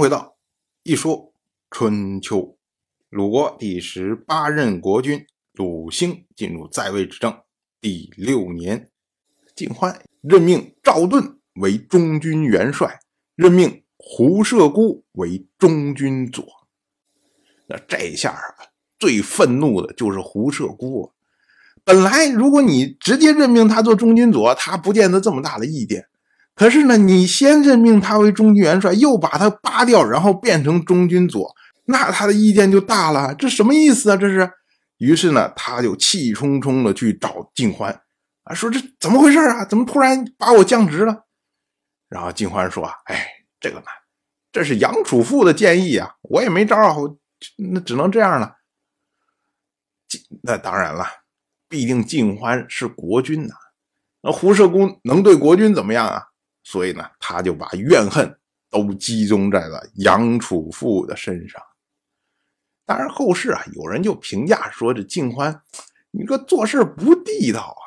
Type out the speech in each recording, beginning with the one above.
回到一说春秋，鲁国第十八任国君鲁兴进入在位执政第六年，晋欢任命赵盾为中军元帅，任命胡射孤为中军佐。那这下啊，最愤怒的就是胡射孤。本来如果你直接任命他做中军佐，他不见得这么大的意见。可是呢，你先任命他为中军元帅，又把他扒掉，然后变成中军佐，那他的意见就大了。这什么意思啊？这是。于是呢，他就气冲冲的去找晋欢啊，说这怎么回事啊？怎么突然把我降职了？然后晋欢说啊，哎，这个呢，这是杨楚富的建议啊，我也没招啊，那只能这样了。那当然了，毕竟晋欢是国君呐，那胡射公能对国君怎么样啊？所以呢，他就把怨恨都集中在了杨楚富的身上。当然，后世啊，有人就评价说：“这静欢，你说做事不地道啊！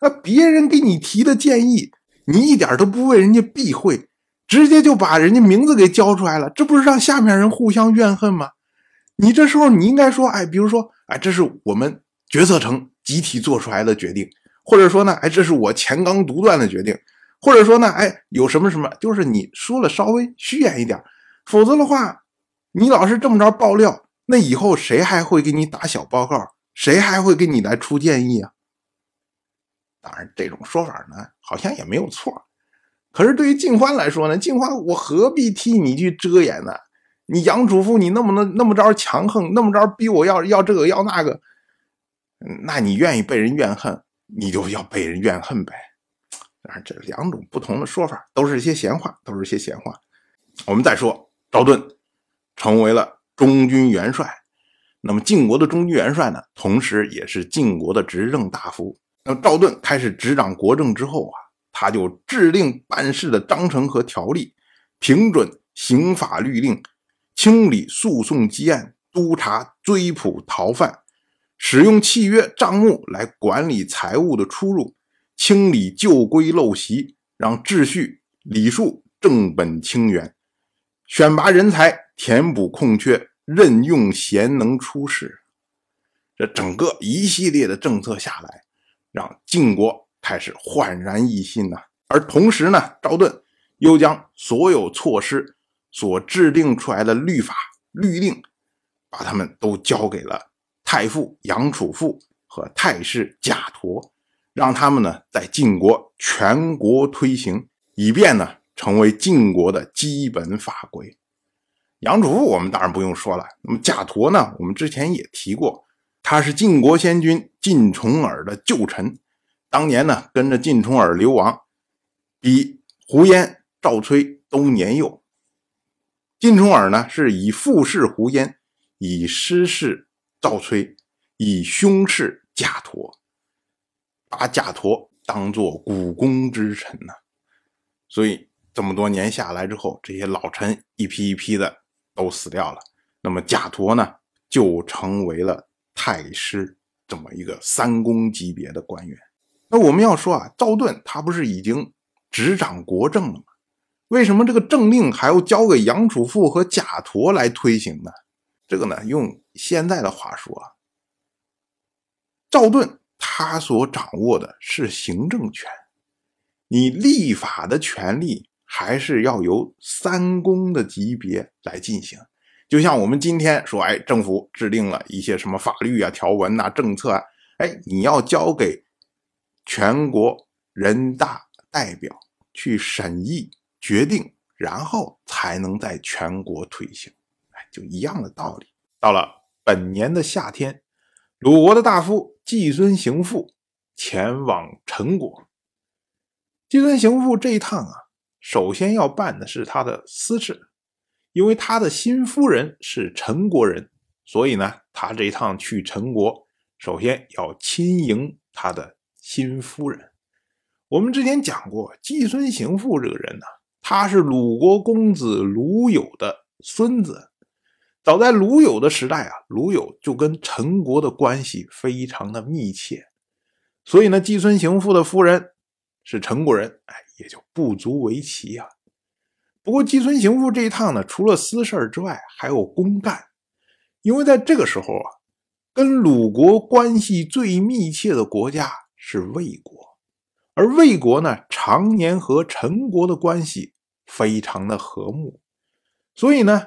那别人给你提的建议，你一点都不为人家避讳，直接就把人家名字给交出来了，这不是让下面人互相怨恨吗？你这时候你应该说：哎，比如说，哎，这是我们决策层集体做出来的决定，或者说呢，哎，这是我钱刚独断的决定。”或者说呢，哎，有什么什么，就是你说了稍微虚掩一点，否则的话，你老是这么着爆料，那以后谁还会给你打小报告？谁还会给你来出建议啊？当然，这种说法呢，好像也没有错。可是对于静欢来说呢，静欢，我何必替你去遮掩呢？你杨主父，你那么那那么着强横，那么着逼我要要这个要那个，那你愿意被人怨恨，你就要被人怨恨呗。这两种不同的说法都是一些闲话，都是一些闲话。我们再说，赵盾成为了中军元帅。那么晋国的中军元帅呢，同时也是晋国的执政大夫。那么赵盾开始执掌国政之后啊，他就制定办事的章程和条例，平准刑法律令，清理诉讼积案，督查追捕逃犯，使用契约账目来管理财务的出入。清理旧规陋习，让秩序礼数正本清源；选拔人才，填补空缺，任用贤能出仕。这整个一系列的政策下来，让晋国开始焕然一新呐。而同时呢，赵盾又将所有措施所制定出来的律法律令，把他们都交给了太傅杨楚富和太师贾陀。让他们呢在晋国全国推行，以便呢成为晋国的基本法规。杨楚富我们当然不用说了，那么贾陀呢，我们之前也提过，他是晋国先君晋重耳的旧臣，当年呢跟着晋重耳流亡，比胡嫣、赵崔都年幼。晋重耳呢是以父事胡嫣，以师事赵崔，以兄事贾陀。把贾陀当做股肱之臣呢，所以这么多年下来之后，这些老臣一批一批的都死掉了。那么贾陀呢，就成为了太师这么一个三公级别的官员。那我们要说啊，赵盾他不是已经执掌国政了吗？为什么这个政令还要交给杨楚富和贾陀来推行呢？这个呢，用现在的话说啊，赵盾。他所掌握的是行政权，你立法的权利还是要由三公的级别来进行。就像我们今天说，哎，政府制定了一些什么法律啊、条文呐、政策啊，哎，你要交给全国人大代表去审议决定，然后才能在全国推行。哎，就一样的道理。到了本年的夏天。鲁国的大夫季孙行父前往陈国。季孙行父这一趟啊，首先要办的是他的私事，因为他的新夫人是陈国人，所以呢，他这一趟去陈国，首先要亲迎他的新夫人。我们之前讲过，季孙行父这个人呢，他是鲁国公子鲁友的孙子。早在鲁友的时代啊，鲁友就跟陈国的关系非常的密切，所以呢，季孙行父的夫人是陈国人，哎，也就不足为奇啊。不过季孙行父这一趟呢，除了私事之外，还有公干。因为在这个时候啊，跟鲁国关系最密切的国家是魏国，而魏国呢，常年和陈国的关系非常的和睦，所以呢，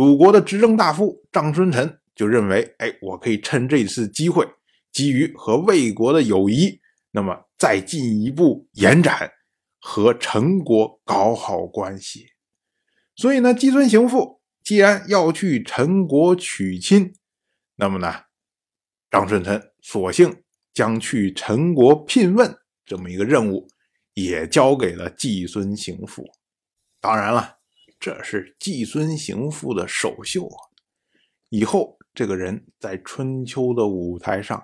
鲁国的执政大夫张春臣就认为，哎，我可以趁这次机会，基于和魏国的友谊，那么再进一步延展。和陈国搞好关系，所以呢，季孙行父既然要去陈国娶亲，那么呢，张春臣索性将去陈国聘问这么一个任务，也交给了季孙行父。当然了，这是季孙行父的首秀啊，以后这个人在春秋的舞台上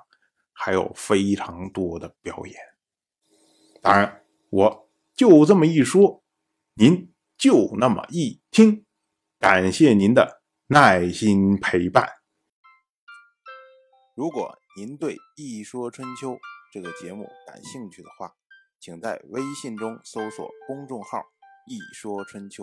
还有非常多的表演。当然，我。就这么一说，您就那么一听，感谢您的耐心陪伴。如果您对《一说春秋》这个节目感兴趣的话，请在微信中搜索公众号“一说春秋”，